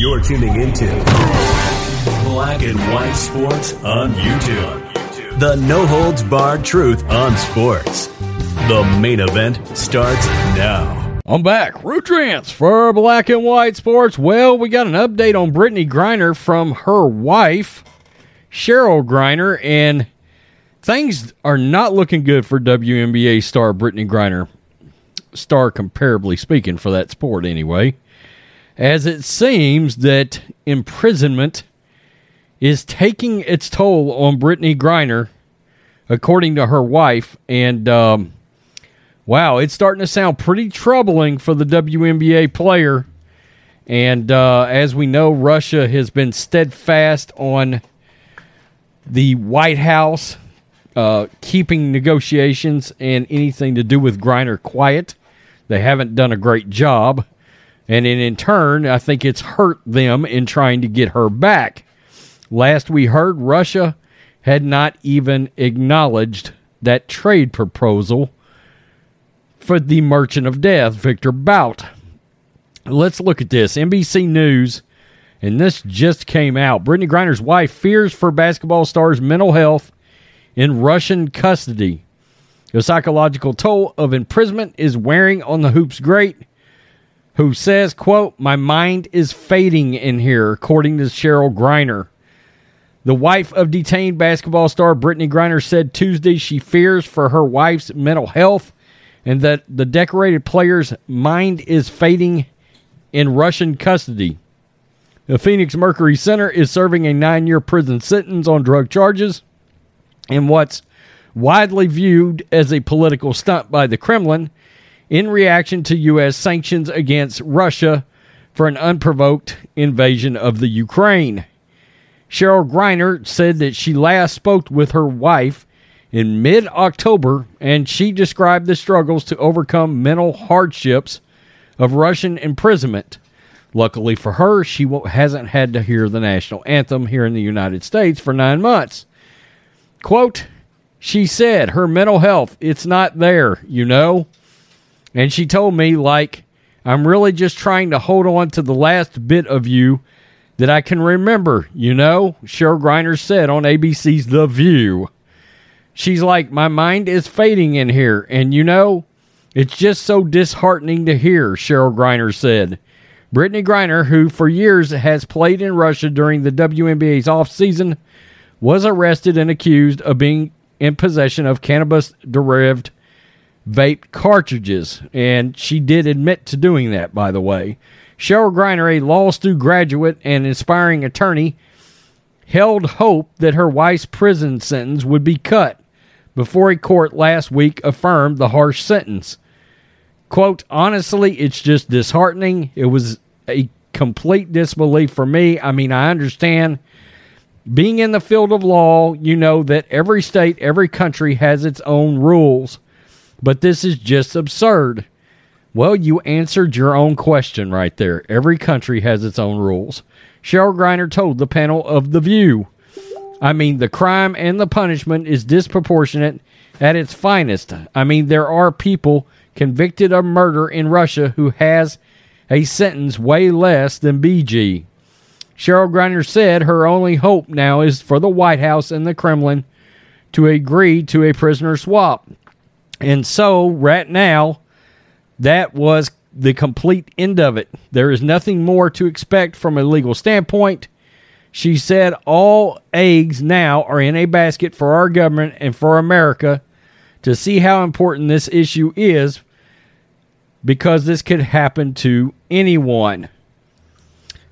You're tuning into Black and White Sports on YouTube. The no holds barred truth on sports. The main event starts now. I'm back. Root Trance for Black and White Sports. Well, we got an update on Brittney Griner from her wife, Cherelle Griner, and things are not looking good for WNBA star Brittney Griner. Star comparably speaking for that sport anyway. As it seems that imprisonment is taking its toll on Brittney Griner, according to her wife, and um, wow, it's starting to sound pretty troubling for the WNBA player. And uh, as we know, Russia has been steadfast on the White House uh, keeping negotiations and anything to do with Griner quiet. They haven't done a great job. And in, in turn, I think it's hurt them in trying to get her back. Last we heard, Russia had not even acknowledged that trade proposal for the Merchant of Death, Victor Bout. Let's look at this. NBC News, and this just came out. Brittney Griner's wife fears for basketball stars' mental health in Russian custody. The psychological toll of imprisonment is wearing on the hoops great, who says, quote, My mind is fading in here, according to Cherelle Griner. The wife of detained basketball star Brittney Griner said Tuesday she fears for her wife's mental health and that the decorated player's mind is fading in Russian custody. The Phoenix Mercury Center is serving a nine year prison sentence on drug charges in what's widely viewed as a political stunt by the Kremlin in reaction to U.S. sanctions against Russia for an unprovoked invasion of the Ukraine. Cherelle Griner said that she last spoke with her wife in mid October and she described the struggles to overcome mental hardships of Russian imprisonment. Luckily for her, she hasn't had to hear the national anthem here in the United States for nine months. Quote, she said her mental health, it's not there, you know? And she told me, like, I'm really just trying to hold on to the last bit of you that I can remember, you know? Cherelle Griner said on ABC's The View. She's like, my mind is fading in here, and you know, it's just so disheartening to hear, Cherelle Griner said. Brittney Griner, who for years has played in Russia during the WNBA's offseason, was arrested and accused of being in possession of cannabis derived vape cartridges. And she did admit to doing that, by the way. Cherelle Griner, a law school graduate and inspiring attorney, held hope that her wife's prison sentence would be cut before a court last week affirmed the harsh sentence. Quote, honestly, it's just disheartening. It was a complete disbelief for me. I mean, I understand being in the field of law, you know that every state, every country has its own rules, but this is just absurd. Well, you answered your own question right there. Every country has its own rules. Cherelle Griner told the panel of The View. I mean, the crime and the punishment is disproportionate at its finest. I mean, there are people convicted of murder in Russia who has a sentence way less than BG. Cherelle Griner said her only hope now is for the White House and the Kremlin to agree to a prisoner swap. And so, right now, that was the complete end of it. There is nothing more to expect from a legal standpoint. She said all eggs now are in a basket for our government and for America to see how important this issue is because this could happen to anyone.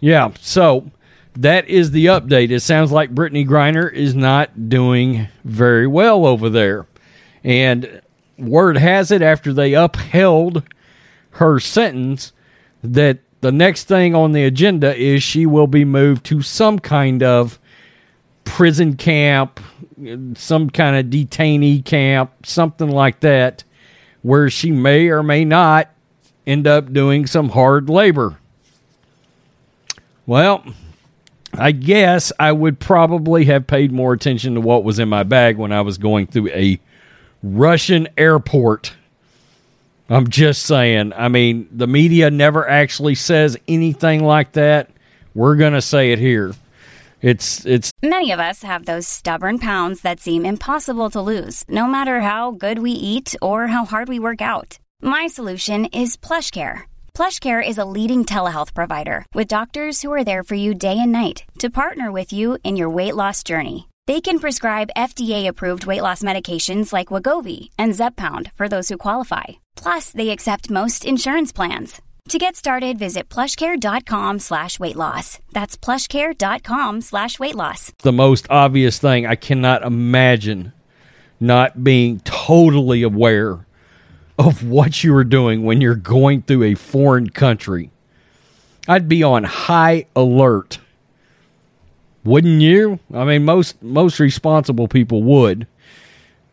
Yeah, so that is the update. It sounds like Brittney Griner is not doing very well over there. And word has it, after they upheld her sentence, that the next thing on the agenda is she will be moved to some kind of prison camp, some kind of detainee camp, something like that, where she may or may not end up doing some hard labor. Well, I guess I would probably have paid more attention to what was in my bag when I was going through a Russian airport. I'm just saying. I mean, the media never actually says anything like that. We're going to say it here. It's it's Many of us have those stubborn pounds that seem impossible to lose, no matter how good we eat or how hard we work out. My solution is PlushCare. PlushCare is a leading telehealth provider with doctors who are there for you day and night to partner with you in your weight loss journey. They can prescribe FDA-approved weight loss medications like Wegovy and Zepbound for those who qualify. Plus, they accept most insurance plans. To get started, visit plushcare.com slash weight loss. That's plushcare.com slash weight loss. the most obvious thing. I cannot imagine not being totally aware of what you are doing when you're going through a foreign country. I'd be on high alert. Wouldn't you? I mean most most responsible people would.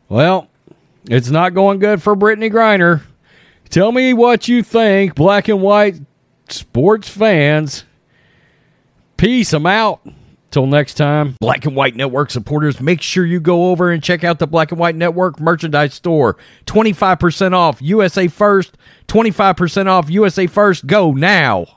Well, it's not going good for Brittney Griner. Tell me what you think, black and white sports fans. Peace. I'm out. Till next time, Black and White Network supporters, make sure you go over and check out the Black and White Network merchandise store. 25% off USA First, 25% off USA First. Go now.